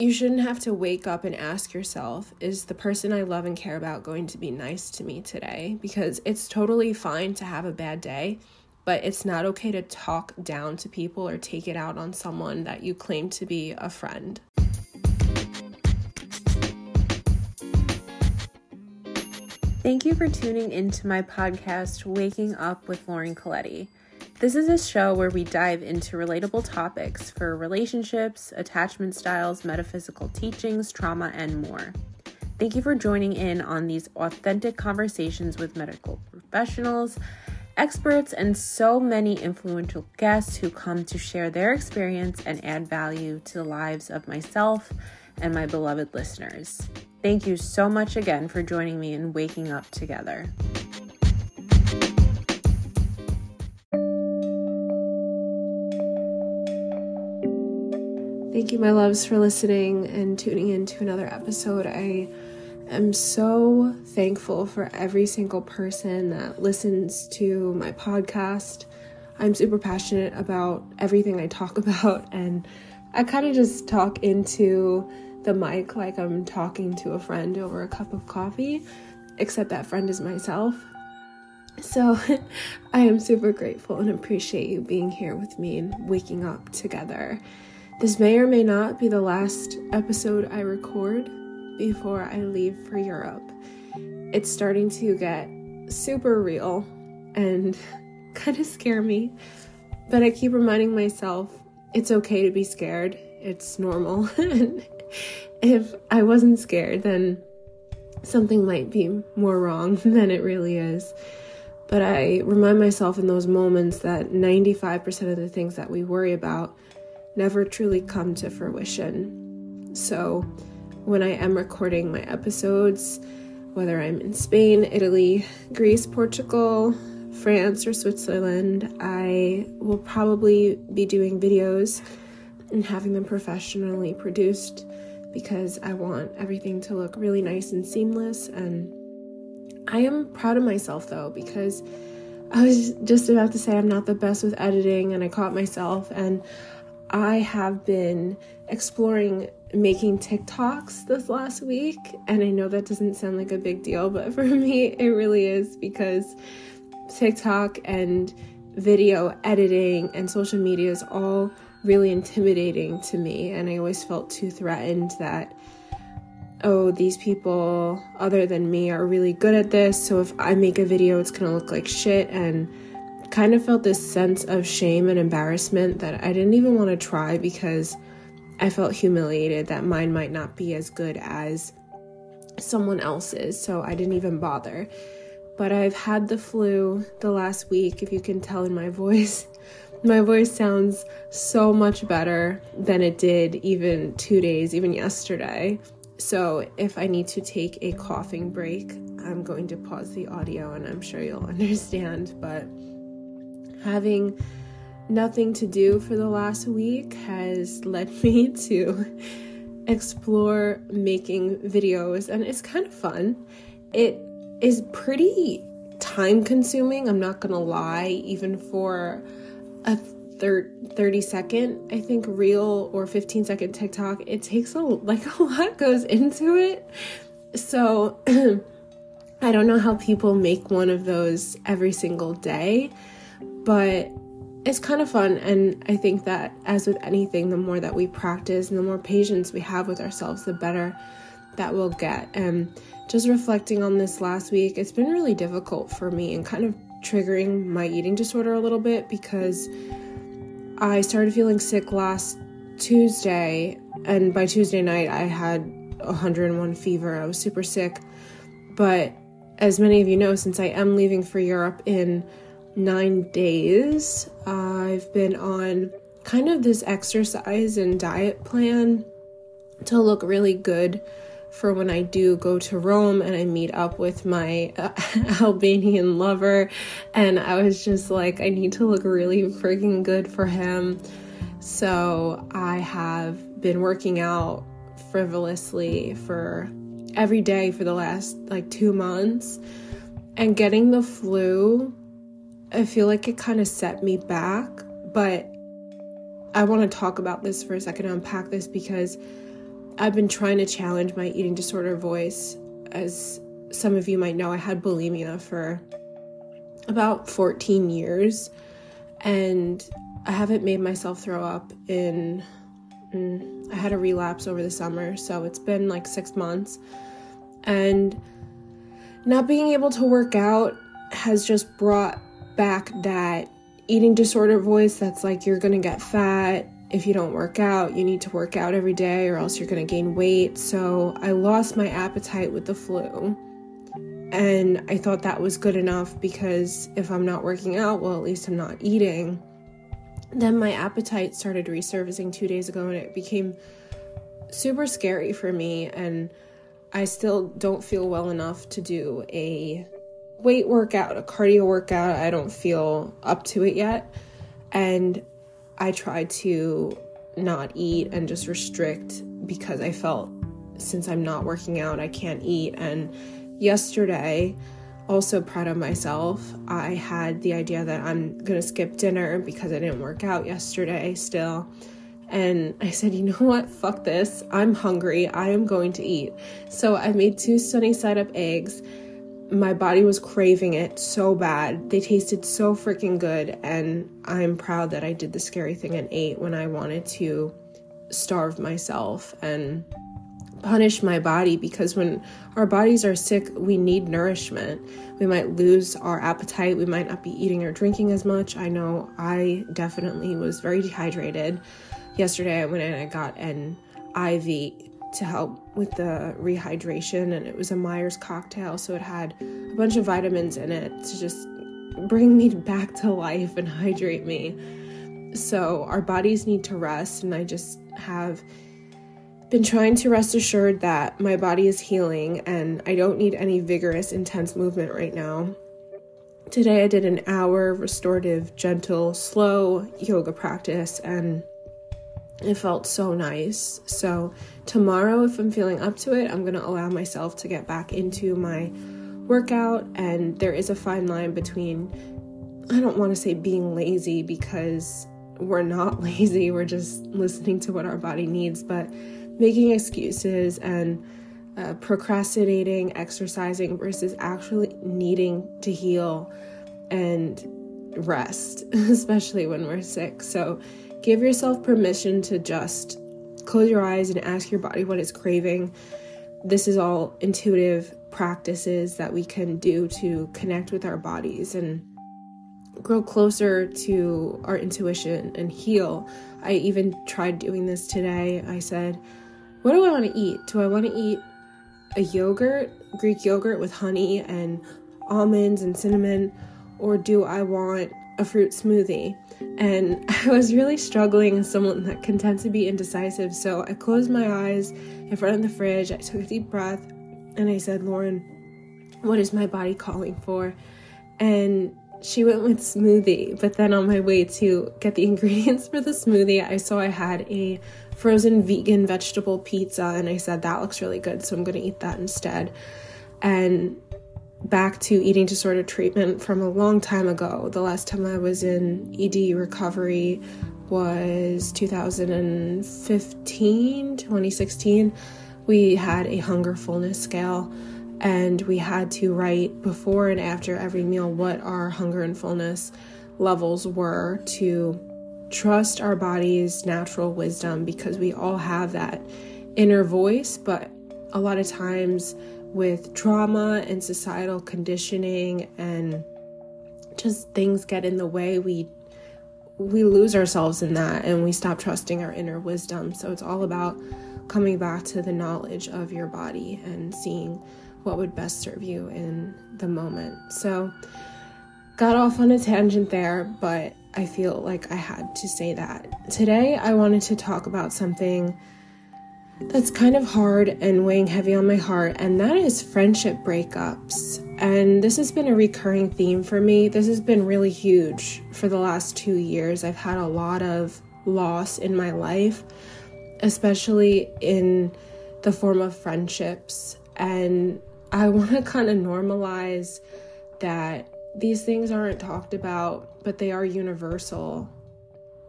you shouldn't have to wake up and ask yourself, is the person I love and care about going to be nice to me today? Because it's totally fine to have a bad day, but it's not okay to talk down to people or take it out on someone that you claim to be a friend. Thank you for tuning into my podcast, Waking Up with Lauren Colletti. This is a show where we dive into relatable topics for relationships, attachment styles, metaphysical teachings, trauma, and more. Thank you for joining in on these authentic conversations with medical professionals, experts, and so many influential guests who come to share their experience and add value to the lives of myself and my beloved listeners. Thank you so much again for joining me in Waking Up Together. Thank you, my loves, for listening and tuning in to another episode. I am so thankful for every single person that listens to my podcast. I'm super passionate about everything I talk about, and I kind of just talk into the mic like I'm talking to a friend over a cup of coffee, except that friend is myself. So I am super grateful and appreciate you being here with me and waking up together. This may or may not be the last episode I record before I leave for Europe. It's starting to get super real and kind of scare me, but I keep reminding myself it's okay to be scared. It's normal. and if I wasn't scared, then something might be more wrong than it really is. But I remind myself in those moments that 95% of the things that we worry about never truly come to fruition. So, when I am recording my episodes, whether I'm in Spain, Italy, Greece, Portugal, France, or Switzerland, I will probably be doing videos and having them professionally produced because I want everything to look really nice and seamless. And I am proud of myself though, because I was just about to say I'm not the best with editing, and I caught myself. And I have been exploring making TikToks this last week, and I know that doesn't sound like a big deal, but for me, it really is because TikTok and video editing and social media is all really intimidating to me, and I always felt too threatened that. Oh, these people other than me are really good at this, so if I make a video, it's gonna look like shit. And kind of felt this sense of shame and embarrassment that I didn't even want to try because I felt humiliated that mine might not be as good as someone else's, so I didn't even bother. But I've had the flu the last week, if you can tell in my voice. My voice sounds so much better than it did even two days, even yesterday. So, if I need to take a coughing break, I'm going to pause the audio and I'm sure you'll understand. But having nothing to do for the last week has led me to explore making videos, and it's kind of fun. It is pretty time consuming, I'm not gonna lie, even for a thir- 30 second, I think, reel or 15 second TikTok, it takes a like a lot goes into it. So I don't know how people make one of those every single day but it's kind of fun and i think that as with anything the more that we practice and the more patience we have with ourselves the better that we'll get. And just reflecting on this last week it's been really difficult for me and kind of triggering my eating disorder a little bit because i started feeling sick last tuesday and by tuesday night i had 101 fever. I was super sick. But as many of you know since i am leaving for europe in nine days, I've been on kind of this exercise and diet plan to look really good for when I do go to Rome and I meet up with my uh, Albanian lover. And I was just like, I need to look really freaking good for him. So I have been working out frivolously for every day for the last like two months. And getting the flu I feel like it kind of set me back, but I want to talk about this for a second, unpack this because I've been trying to challenge my eating disorder voice. As some of you might know, I had bulimia for about 14 years, and I haven't made myself throw up in. Mm, I had a relapse over the summer, so it's been like six months. And not being able to work out has just brought back that eating disorder voice that's like you're gonna get fat if you don't work out, you need to work out every day or else you're to gain weight. So I lost my appetite with the flu. And I thought that was good enough because if I'm not working out, well, at least I'm not eating. Then my appetite started resurfacing two days ago and it became super scary for me. And I still don't feel well enough to do a weight workout, a cardio workout. I don't feel up to it yet. And I tried to not eat and just restrict because I felt since I'm not working out, I can't eat. And yesterday, also proud of myself, I had the idea that I'm gonna skip dinner because I didn't work out yesterday still. And I said, you know what? Fuck this. I'm hungry. I am going to eat. So I made two sunny side up eggs my body was craving it so bad. They tasted so freaking good, and I'm proud that I did the scary thing and ate when I wanted to starve myself and punish my body because when our bodies are sick, we need nourishment. We might lose our appetite, we might not be eating or drinking as much. I know I definitely was very dehydrated. Yesterday, I went and I got an IV to help with the rehydration and it was a Myers cocktail so it had a bunch of vitamins in it to just bring me back to life and hydrate me. So our bodies need to rest and I just have been trying to rest assured that my body is healing and I don't need any vigorous intense movement right now. Today I did an hour restorative gentle slow yoga practice and it felt so nice. So, tomorrow, if I'm feeling up to it, I'm going to allow myself to get back into my workout. And there is a fine line between, I don't want to say being lazy because we're not lazy, we're just listening to what our body needs, but making excuses and uh, procrastinating, exercising versus actually needing to heal and rest, especially when we're sick. So, Give yourself permission to just close your eyes and ask your body what it's craving. This is all intuitive practices that we can do to connect with our bodies and grow closer to our intuition and heal. I even tried doing this today. I said, What do I want to eat? Do I want to eat a yogurt, Greek yogurt with honey and almonds and cinnamon? Or do I want a fruit smoothie? And I was really struggling as someone that can tend to be indecisive. So I closed my eyes in front of the fridge. I took a deep breath and I said, Lauren, what is my body calling for? And she went with smoothie. But then on my way to get the ingredients for the smoothie, I saw I had a frozen vegan vegetable pizza. And I said, that looks really good. So I'm going to eat that instead. And back to eating disorder treatment from a long time ago. The last time I was in ED recovery was 2015, 2016. We had a hunger fullness scale and we had to write before and after every meal what our hunger and fullness levels were to trust our body's natural wisdom because we all have that inner voice, but a lot of times with trauma and societal conditioning and just things get in the way we we lose ourselves in that and we stop trusting our inner wisdom. So it's all about coming back to the knowledge of your body and seeing what would best serve you in the moment. So got off on a tangent there but i feel like i had to say that. Today i wanted to talk about something that's kind of hard and weighing heavy on my heart, and that is friendship breakups. And this has been a recurring theme for me. This has been really huge for the last two years. I've had a lot of loss in my life, especially in the form of friendships. And I want to kind of normalize that these things aren't talked about, but they are universal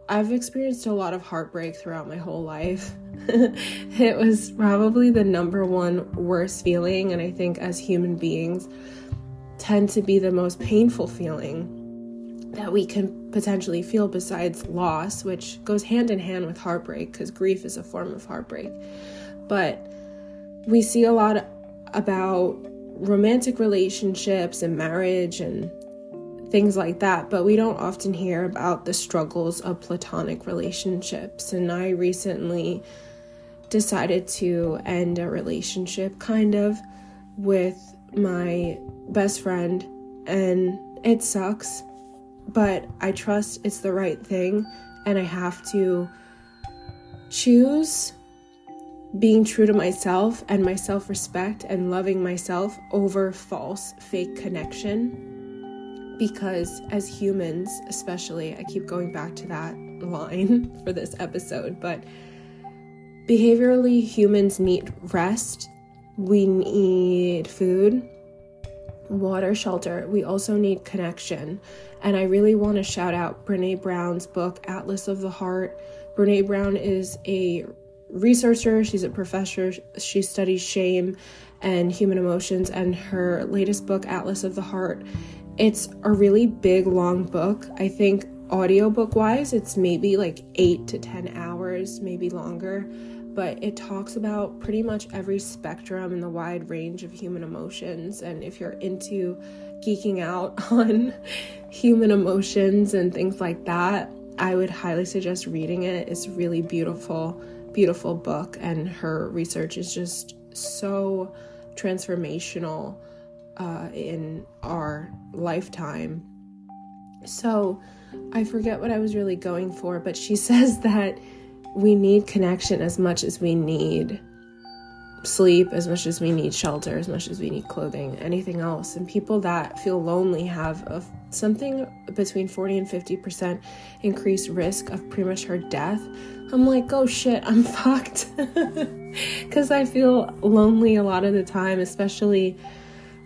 I've experienced a lot of heartbreak throughout my whole life. it was probably the number one worst feeling, and I think as human beings, tend to be the most painful feeling that we can potentially feel besides loss, which goes hand in hand with heartbreak because grief is a form of heartbreak. But we see a lot about romantic relationships and marriage and things like that, but we don't often hear about the struggles of platonic relationships. And I recently decided to end a relationship kind of with my best friend, and it sucks, but I trust it's the right thing, and I have to choose being true to myself and my self respect and loving myself over false, fake connection because as humans, especially, I keep going back to that line for this episode, but behaviorally, humans need rest, we need food, water, shelter. We also need connection. And I really want to shout out Brene Brown's book, Atlas of the Heart. Brene Brown is a researcher, she's a professor, she studies shame and human emotions, and her latest book, Atlas of the Heart, it's a really big, long book. I think audiobook wise, it's maybe like eight to 10 hours, maybe longer. But it talks about pretty much every spectrum and the wide range of human emotions. And if you're into geeking out on human emotions and things like that, I would highly suggest reading it. It's really beautiful, beautiful book, and her research is just so transformational uh, in our lifetime. So I forget what I was really going for, but she says that we need connection as much as we need sleep, as much as we need shelter, as much as we need clothing, anything else. And people that feel lonely have a, something between 40 and 50% increased risk of premature death. I'm like, oh shit, I'm fucked. Because I feel lonely a lot of the time, especially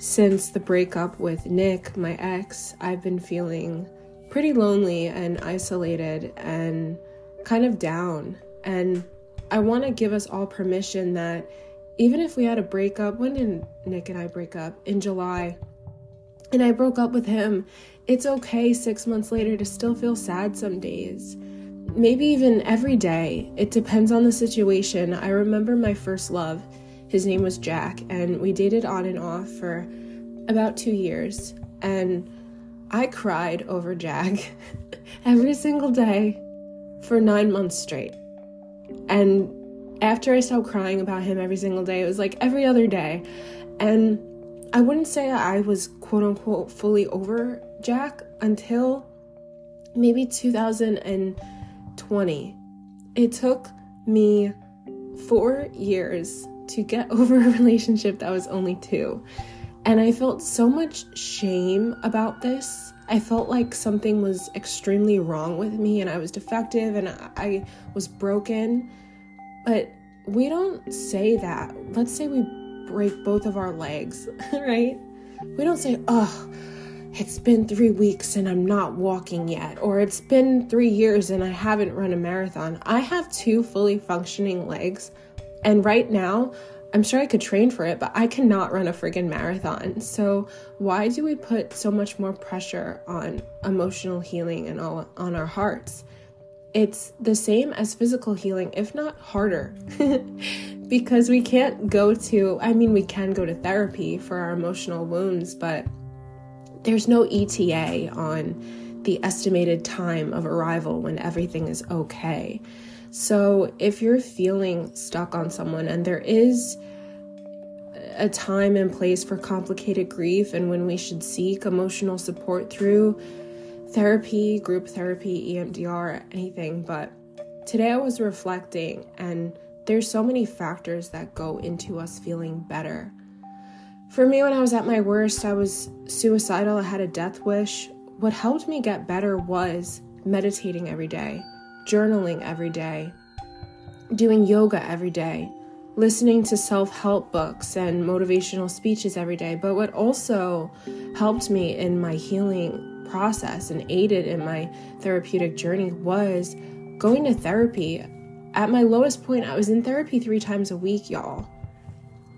since the breakup with Nick, my ex, I've been feeling pretty lonely and isolated and kind of down. And I want to give us all permission that even if we had a breakup, when did Nick and I break up? In July. And I broke up with him. It's okay six months later to still feel sad some days. Maybe even every day. It depends on the situation. I remember my first love. His name was Jack, and we dated on and off for about two years. And I cried over Jack every single day for nine months straight. And after I stopped crying about him every single day, it was like every other day. And I wouldn't say I was quote unquote fully over Jack until maybe 2020. It took me four years to get over a relationship that was only two. And I felt so much shame about this. I felt like something was extremely wrong with me and I was defective and I was broken. But we don't say that. Let's say we break both of our legs, right? We don't say, oh, it's been three weeks and I'm not walking yet, or it's been three years and I haven't run a marathon. I have two fully functioning legs, and right now I'm sure I could train for it, but I cannot run a friggin' marathon. So, why do we put so much more pressure on emotional healing and all on our hearts? It's the same as physical healing, if not harder. because we can't go to, I mean, we can go to therapy for our emotional wounds, but there's no ETA on the estimated time of arrival when everything is okay. So if you're feeling stuck on someone and there is a time and place for complicated grief and when we should seek emotional support through therapy, group therapy, EMDR, anything, but today I was reflecting and there's so many factors that go into us feeling better. For me, when I was at my worst, I was suicidal, I had a death wish. What helped me get better was meditating every day journaling every day, doing yoga every day, listening to self help books and motivational speeches every day. But what also helped me in my healing process and aided in my therapeutic journey was going to therapy. At my lowest point, I was in therapy three times a week, y'all.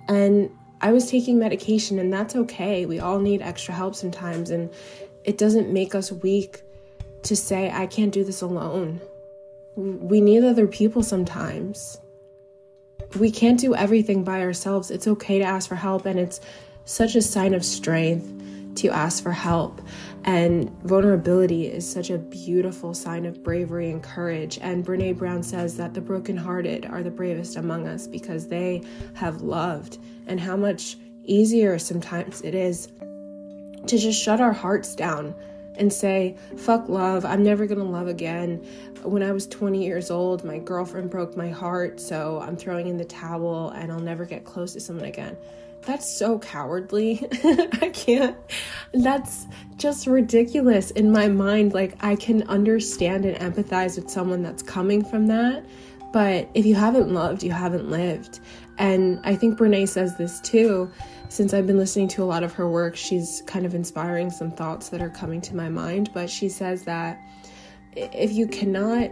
And I was taking medication, and that's okay. We all need extra help sometimes, and it doesn't make us weak to say, I can't do this alone. We need other people sometimes. We can't do everything by ourselves. It's okay to ask for help, and it's such a sign of strength to ask for help. And vulnerability is such a beautiful sign of bravery and courage. And Brene Brown says that the brokenhearted are the bravest among us because they have loved, and how much easier sometimes it is to just shut our hearts down and say, fuck love, I'm never gonna love again. When I was 20 years old, my girlfriend broke my heart, so I'm throwing in the towel and I'll never get close to someone again. That's so cowardly. I can't. That's just ridiculous in my mind. Like, I can understand and empathize with someone that's coming from that. But if you haven't loved, you haven't lived. And I think Brene says this too since I've been listening to a lot of her work, she's kind of inspiring some thoughts that are coming to my mind. But she says that if you cannot,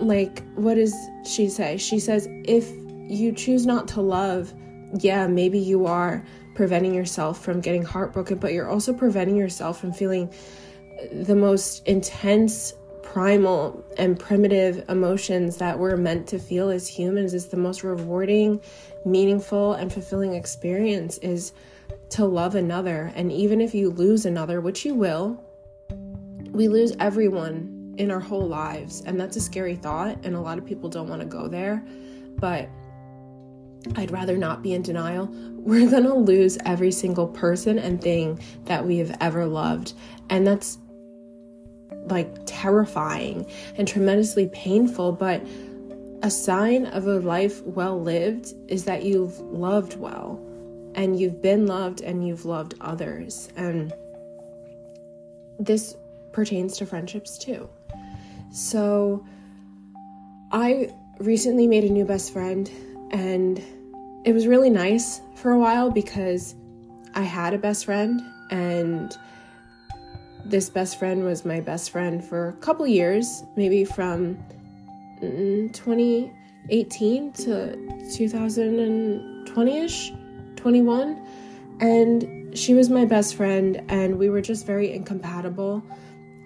like, what does she say? She says, if you choose not to love, yeah, maybe you are preventing yourself from getting heartbroken, but you're also preventing yourself from feeling the most intense primal and primitive emotions that we're meant to feel as humans is the most rewarding, meaningful, and fulfilling experience is to love another. And even if you lose another, which you will, we lose everyone in our whole lives. And that's a scary thought. And a lot of people don't want to go there. But I'd rather not be in denial. We're going to lose every single person and thing that we have ever loved. And that's like terrifying and tremendously painful, but a sign of a life well lived is that you've loved well and you've been loved and you've loved others. And this pertains to friendships too. So I recently made a new best friend and it was really nice for a while because I had a best friend and this best friend was my best friend for a couple years, maybe from mm, 2018 to 2020 ish, 21. And she was my best friend, and we were just very incompatible.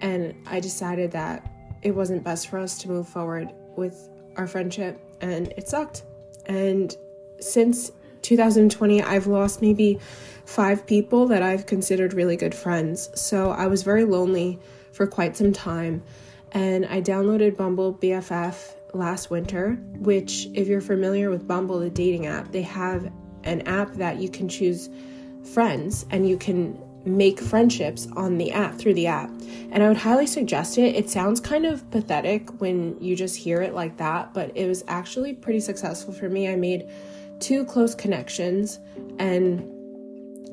And I decided that it wasn't best for us to move forward with our friendship, and it sucked. And since 2020, I've lost maybe five people that I've considered really good friends. So I was very lonely for quite some time. And I downloaded Bumble BFF last winter, which, if you're familiar with Bumble, the dating app, they have an app that you can choose friends and you can make friendships on the app through the app. And I would highly suggest it. It sounds kind of pathetic when you just hear it like that, but it was actually pretty successful for me. I made two close connections and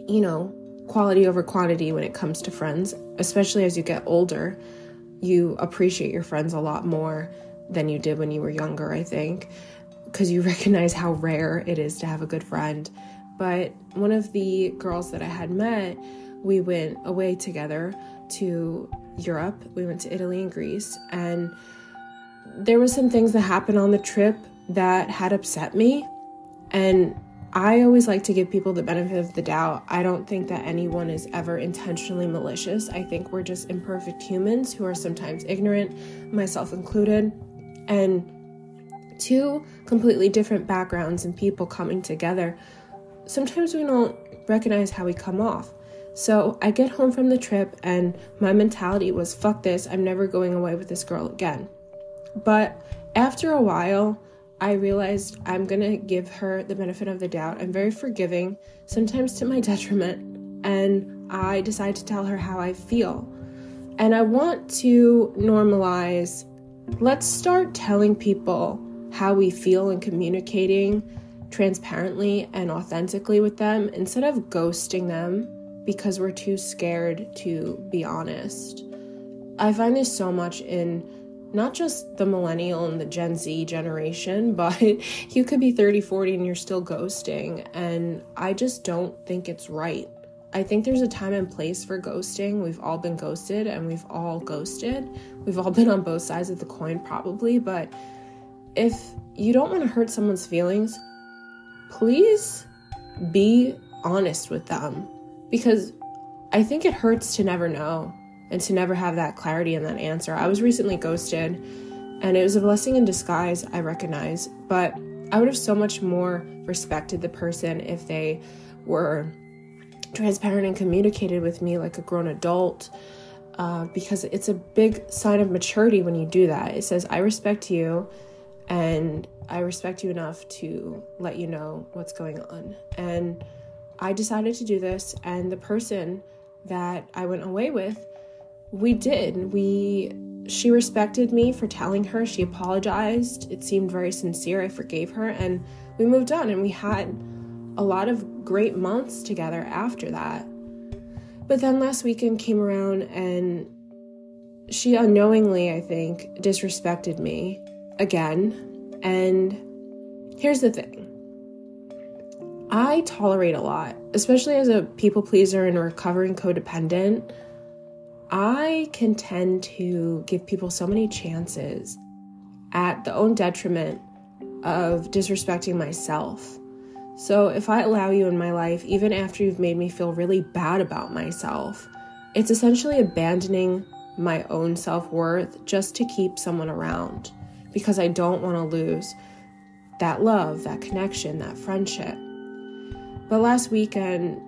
you know, quality over quantity when it comes to friends, especially as you get older. You appreciate your friends a lot more than you did when you were younger, I think, because you recognize how rare it is to have a good friend. But one of the girls that I had met, we went away together to Europe. We went to Italy and Greece, and there were some things that happened on the trip that had upset me. And I always like to give people the benefit of the doubt. I don't think that anyone is ever intentionally malicious. I think we're just imperfect humans who are sometimes ignorant, myself included. And two completely different backgrounds and people coming together, sometimes we don't recognize how we come off. So I get home from the trip, and my mentality was fuck this, I'm never going away with this girl again. But after a while, I realized I'm gonna give her the benefit of the doubt. I'm very forgiving, sometimes to my detriment, and I decide to tell her how I feel. And I want to normalize let's start telling people how we feel and communicating transparently and authentically with them instead of ghosting them because we're too scared to be honest. I find this so much in not just the millennial and the Gen Z generation, but you could be 30, 40 and you're still ghosting. And I just don't think it's right. I think there's a time and place for ghosting. We've all been ghosted and we've all ghosted. We've all been on both sides of the coin, probably. But if you don't want to hurt someone's feelings, please be honest with them because I think it hurts to never know and to never have that clarity and that answer. I was recently ghosted and it was a blessing in disguise, I recognize, but I would have so much more respected the person if they were transparent and communicated with me like a grown adult. Uh, because it's a big sign of maturity when you do that. It says, I respect you and I respect you enough to let you know what's going on. And I decided to do this, and the person that I went away with, we did. We she respected me for telling her. She apologized. It seemed very sincere. I forgave her and we moved on and we had a lot of great months together after that. But then last weekend came around and she unknowingly, I think, disrespected me again. And here's the thing I tolerate a lot, especially as a people pleaser and a recovering codependent. I can tend to give people so many chances at the own detriment of disrespecting myself. So if I allow you in my life, even after you've made me feel really bad about myself, it's essentially abandoning my own self worth just to keep someone around because I don't want to lose that love, that connection, that friendship. But last weekend,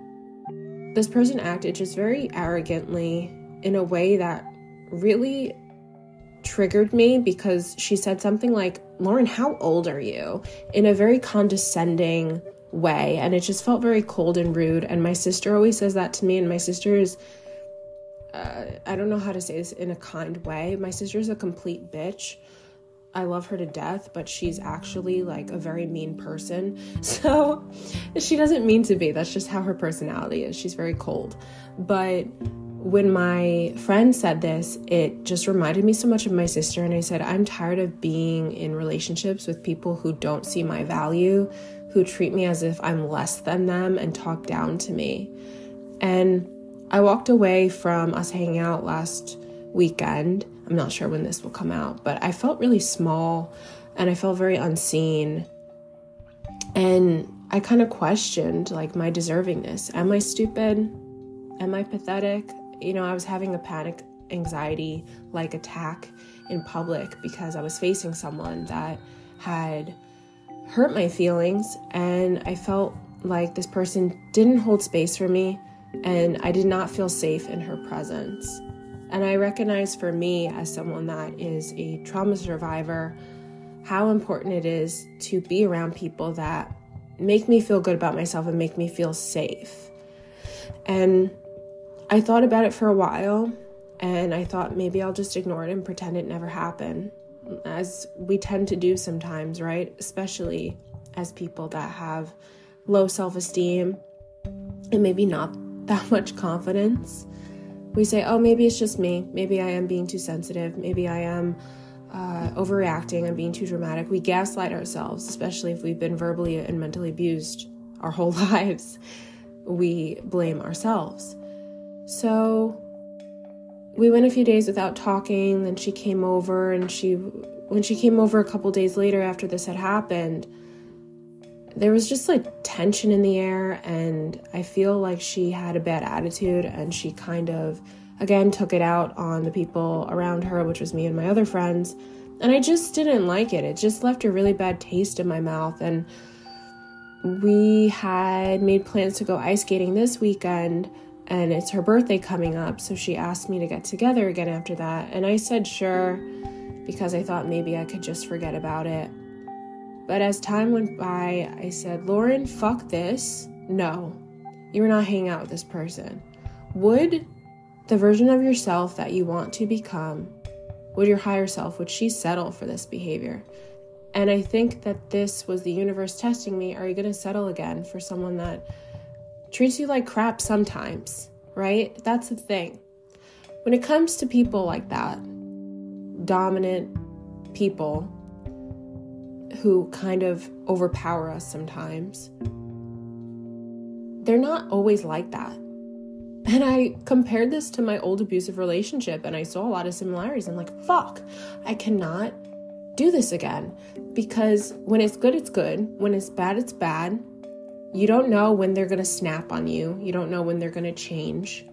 this person acted just very arrogantly in a way that really triggered me because she said something like, Lauren, how old are you? in a very condescending way. And it just felt very cold and rude. And my sister always says that to me. And my sister is, uh, I don't know how to say this in a kind way. My sister is a complete bitch. I love her to death, but she's actually like a very mean person. So she doesn't mean to be. That's just how her personality is. She's very cold. But when my friend said this, it just reminded me so much of my sister. And I said, I'm tired of being in relationships with people who don't see my value, who treat me as if I'm less than them and talk down to me. And I walked away from us hanging out last weekend. I'm not sure when this will come out, but I felt really small and I felt very unseen. And I kind of questioned like my deservingness. Am I stupid? Am I pathetic? You know, I was having a panic anxiety like attack in public because I was facing someone that had hurt my feelings and I felt like this person didn't hold space for me and I did not feel safe in her presence. And I recognize for me, as someone that is a trauma survivor, how important it is to be around people that make me feel good about myself and make me feel safe. And I thought about it for a while and I thought maybe I'll just ignore it and pretend it never happened, as we tend to do sometimes, right? Especially as people that have low self esteem and maybe not that much confidence we say, oh, maybe it's just me. Maybe I am being too sensitive. Maybe I am uh, overreacting. I'm being too dramatic. We gaslight ourselves, especially if we've been verbally and mentally abused our whole lives. We blame ourselves. So we went a few days without talking. Then she came over, and she, when she came over a couple days later after this had happened, there was just like tension in the air, and I feel like she had a bad attitude, and she kind of, again, took it out on the people around her, which was me and my other friends. And I just didn't like it. It just left a really bad taste in my mouth. And we had made plans to go ice skating this weekend, and it's her birthday coming up. So she asked me to get together again after that. And I said sure because I thought maybe I could just forget about it. But as time went by, I said, Lauren, fuck this. No, you're not hanging out with this person. Would the version of yourself that you want to become, would your higher self, would she settle for this behavior? And I think that this was the universe testing me. Are you going to settle again for someone that treats you like crap sometimes, right? That's the thing. When it comes to people like that, dominant people, who kind of overpower us sometimes, they're not always like that. And I compared this to my old abusive relationship and I saw a lot of similarities. I'm like, fuck, I cannot do this again. Because when it's good, it's good. When it's bad, it's bad. You don't know when they're going to snap on you, you don't know when they're going to change.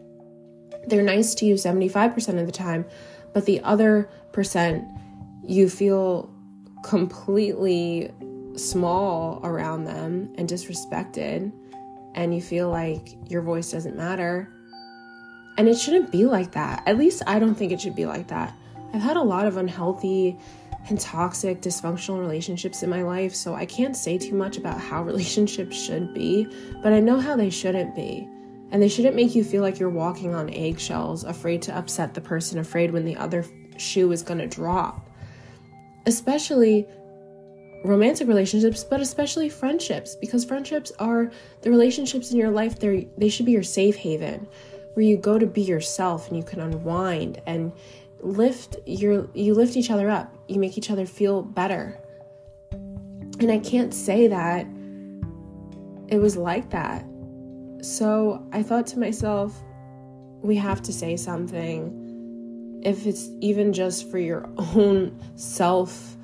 They're nice to you 75% of the time, but the other percent, you feel completely small around them and disrespected, and you feel like your voice doesn't matter. And it shouldn't be like that. At least I don't think it should be like that. I've had a lot of unhealthy and toxic, dysfunctional relationships in my life, so I can't say too much about how relationships should be, but I know how they shouldn't be. And they shouldn't make you feel like you're walking on eggshells, afraid to upset the person, afraid when the other shoe is going to drop. Especially romantic relationships, but especially friendships, because friendships are the relationships in your life, they they should be your safe haven where you go to be yourself and you can unwind and lift your you lift each other up. You make each other feel better. And I can't say that it was like that. So I thought to myself, we have to say something. If it's even just for your own self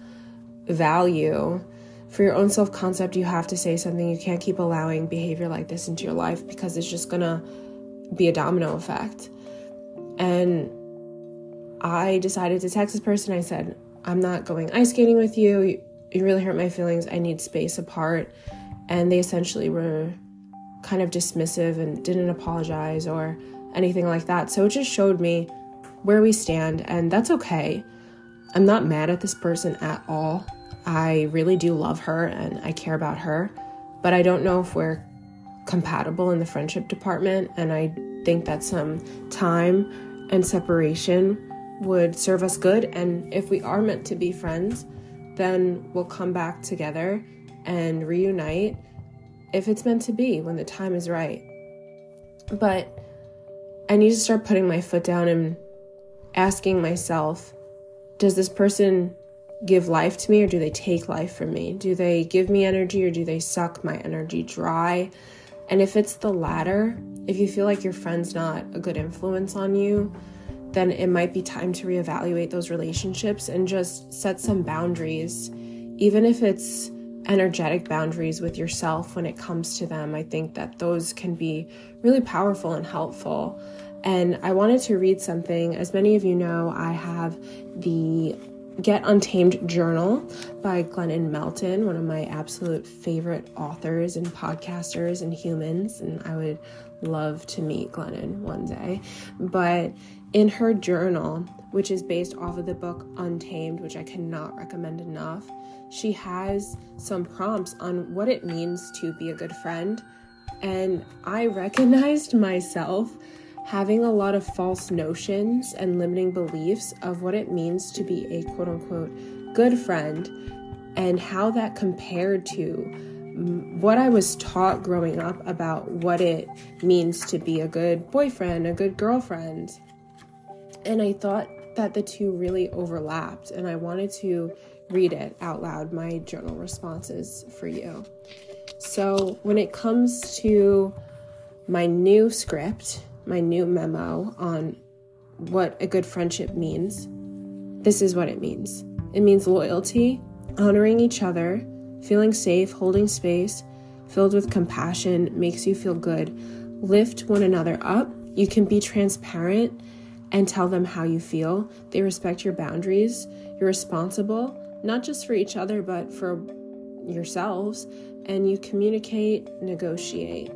value, for your own self concept, you have to say something. You can't keep allowing behavior like this into your life because it's just gonna be a domino effect. And I decided to text this person. I said, I'm not going ice skating with you. You really hurt my feelings. I need space apart. And they essentially were kind of dismissive and didn't apologize or anything like that. So it just showed me where we stand, and that's okay. I'm not mad at this person at all. I really do love her and I care about her, but I don't know if we're compatible in the friendship department, and I think that some time and separation would serve us good. And if we are meant to be friends, then we'll come back together and reunite if it's meant to be when the time is right. But I need to start putting my foot down and asking myself does this person give life to me or do they take life from me? Do they give me energy or do they suck my energy dry? And if it's the latter, if you feel like your friend's not a good influence on you, then it might be time to reevaluate those relationships and just set some boundaries. Even if it's energetic boundaries with yourself when it comes to them, I think that those can be really powerful and helpful. And I wanted to read something. As many of you know, I have the Get Untamed Journal by Glennon Melton, one of my absolute favorite authors and podcasters and humans. And I would love to meet Glennon one day. But in her journal, which is based off of the book Untamed, which I cannot recommend enough, she has some prompts on what it means to be a good friend. And I recognized myself having a lot of false notions and limiting beliefs of what it means to be a quote unquote good friend and how that compared to what I was taught growing up about what it means to be a good boyfriend, a good girlfriend. And I thought that the two really overlapped, and I wanted to read it out loud, my journal responses for you. So, when it comes to my new script, my new memo on what a good friendship means, this is what it means it means loyalty, honoring each other, feeling safe, holding space, filled with compassion, makes you feel good. Lift one another up. You can be transparent and tell them how you feel. They respect your boundaries. You're responsible, not just for each other, but for yourselves. And you communicate, negotiate.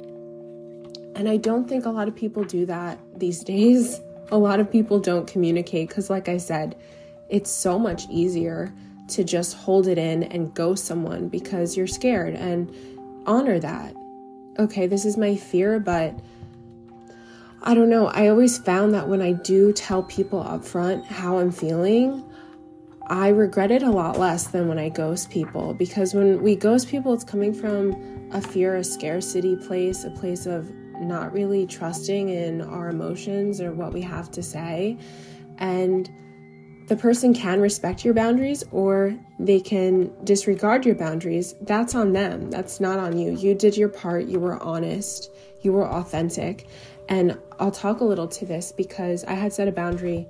And I don't think a lot of people do that these days. A lot of people don't communicate because, like I said, it's so much easier to just hold it in and ghost someone because you're scared and honor that. Okay, this is my fear, but I don't know. I always found that when I do tell people up front how I'm feeling, I regret it a lot less than when I ghost people because when we ghost people, it's coming from a fear, a scarcity place, a place of not really trusting in our emotions or what we have to say. And the person can respect your boundaries or they can disregard your boundaries. That's on them. That's not on you. You did your part. You were honest. You were authentic. And I'll talk a little to this because I had set a boundary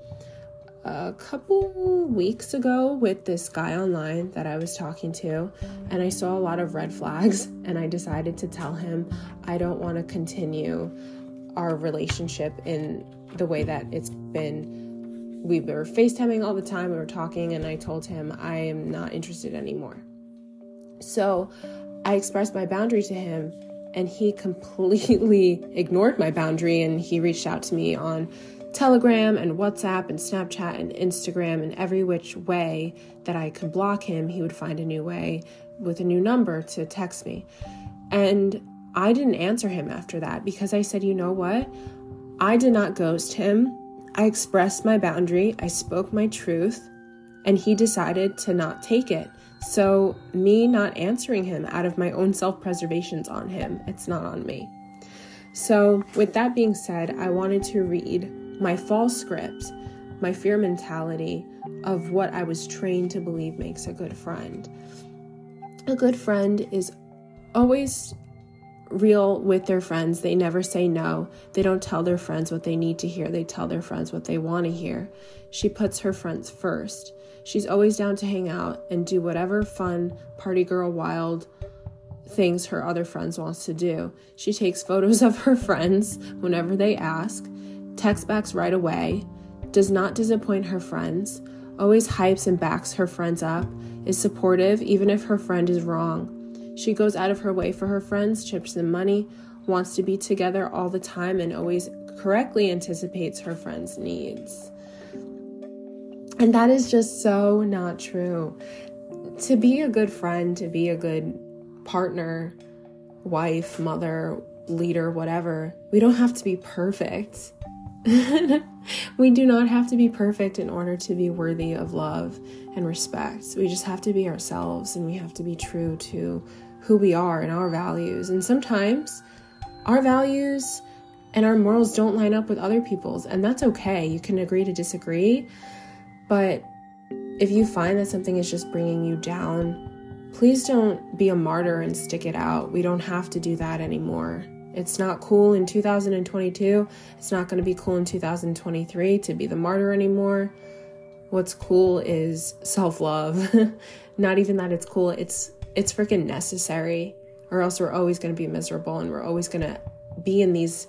a couple weeks ago with this guy online that I was talking to, and I saw a lot of red flags, and I decided to tell him I don't want to continue our relationship in the way that it's been. We were FaceTiming all the time, we were talking, and I told him I am not interested anymore. So I expressed my boundary to him, and he completely ignored my boundary and he reached out to me on Telegram and WhatsApp and Snapchat and Instagram and every which way that I could block him, he would find a new way with a new number to text me. And I didn't answer him after that because I said, you know what? I did not ghost him. I expressed my boundary, I spoke my truth, and he decided to not take it. So, me not answering him out of my own self preservation's on him, it's not on me. So, with that being said, I wanted to read my false script, my fear mentality of what I was trained to believe makes a good friend. A good friend is always real with their friends. They never say no. They don't tell their friends what they need to hear. They tell their friends what they want to hear. She puts her friends first. She's always down to hang out and do whatever fun, party girl, wild things her other friends wants to do. She takes photos of her friends whenever they ask, texts back right away, does not disappoint her friends, always hypes and backs her friends up, is supportive even if her friend is wrong. She goes out of her way for her friends, chips them money, wants to be together all the time, and always correctly anticipates her friends' needs. And that is just so not true. To be a good friend, to be a good partner, wife, mother, leader, whatever, we don't have to be perfect. we do not have to be perfect in order to be worthy of love and respect. We just have to be ourselves and we have to be true to who we are and our values. And sometimes our values and our morals don't line up with other people's, and that's okay. You can agree to disagree. But if you find that something is just bringing you down, please don't be a martyr and stick it out. We don't have to do that anymore. It's not cool in 2022. It's not going to be cool in 2023 to be the martyr anymore. What's cool is self-love. not even that it's cool, it's it's freaking necessary or else we're always going to be miserable and we're always going to be in these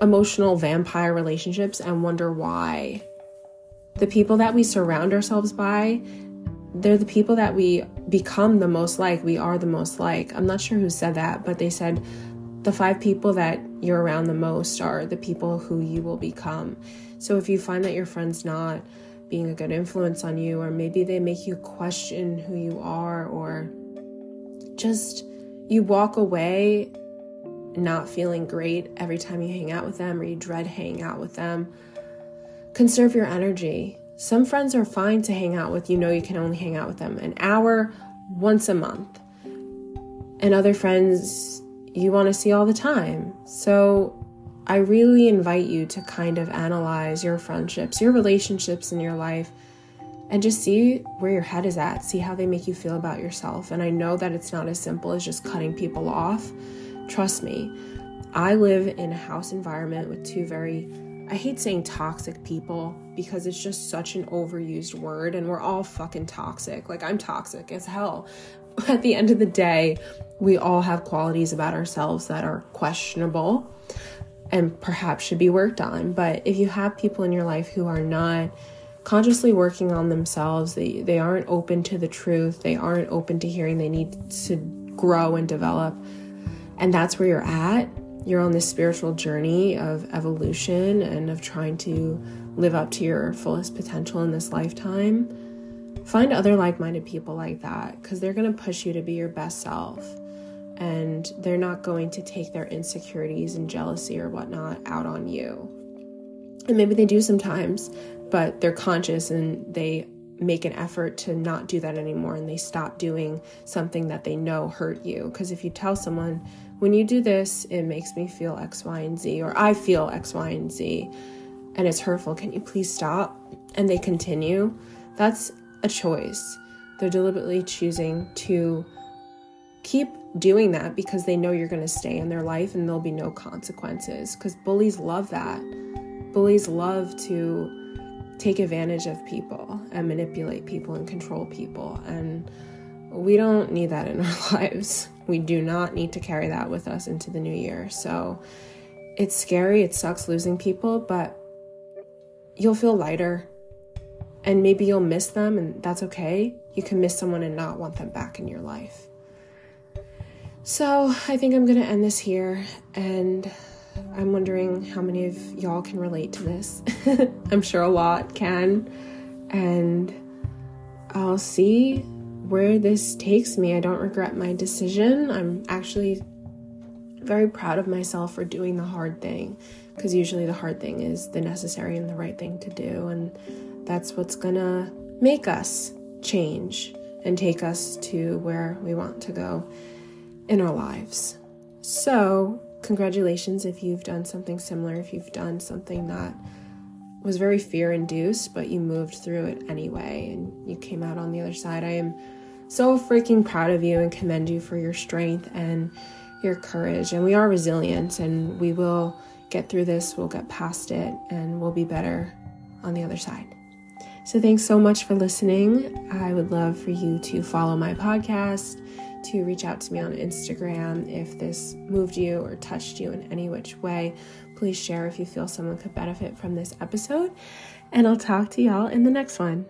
emotional vampire relationships and wonder why the people that we surround ourselves by, they're the people that we become the most like. We are the most like. I'm not sure who said that, but they said the five people that you're around the most are the people who you will become. So if you find that your friend's not being a good influence on you, or maybe they make you question who you are, or just you walk away not feeling great every time you hang out with them, or you dread hanging out with them Conserve your energy. Some friends are fine to hang out with. You know, you can only hang out with them an hour once a month. And other friends you want to see all the time. So I really invite you to kind of analyze your friendships, your relationships in your life, and just see where your head is at, see how they make you feel about yourself. And I know that it's not as simple as just cutting people off. Trust me, I live in a house environment with two very I hate saying toxic people because it's just such an overused word and we're all fucking toxic. Like, I'm toxic as hell. At the end of the day, we all have qualities about ourselves that are questionable and perhaps should be worked on. But if you have people in your life who are not consciously working on themselves, they, they aren't open to the truth, they aren't open to hearing they need to grow and develop, and that's where you're at, you're on this spiritual journey of evolution and of trying to live up to your fullest potential in this lifetime, find other like minded people like that because they're going to push you to be your best self. And they're not going to take their insecurities and jealousy or whatnot out on you. And maybe they do sometimes, but they're conscious and they make an effort to not do that anymore and they stop doing something that they know hurt you. Because if you tell someone, when you do this, it makes me feel X, Y, and Z, or I feel X, Y, and Z, and it's hurtful. Can you please stop? And they continue. That's a choice. They're deliberately choosing to keep doing that because they know you're going to stay in their life and there'll be no consequences because bullies love that. Bullies love to take advantage of people and manipulate people and control people. And we don't need that in our lives. We do not need to carry that with us into the new year. So it's scary, it sucks losing people, but you'll feel lighter and maybe you'll miss them, and that's okay. You can miss someone and not want them back in your life. So I think I'm going to end this here, and I'm wondering how many of y'all can relate to this. I'm sure a lot can, and I'll see where this takes me. I don't regret my decision. I'm actually very proud of myself for doing the hard thing because usually the hard thing is the necessary and the right thing to do. And that's what's gonna make us change and take us to where we want to go in our lives. So, congratulations if you've done something similar, if you've done something that was very fear induced, but you moved through it anyway and you came out on the other side. I am so freaking proud of you and commend you for your strength and your courage. And we are resilient and we will get through this, we'll get past it, and we'll be better on the other side. So, thanks so much for listening. I would love for you to follow my podcast, to reach out to me on Instagram if this moved you or touched you in any which way. Please share if you feel someone could benefit from this episode. And I'll talk to y'all in the next one.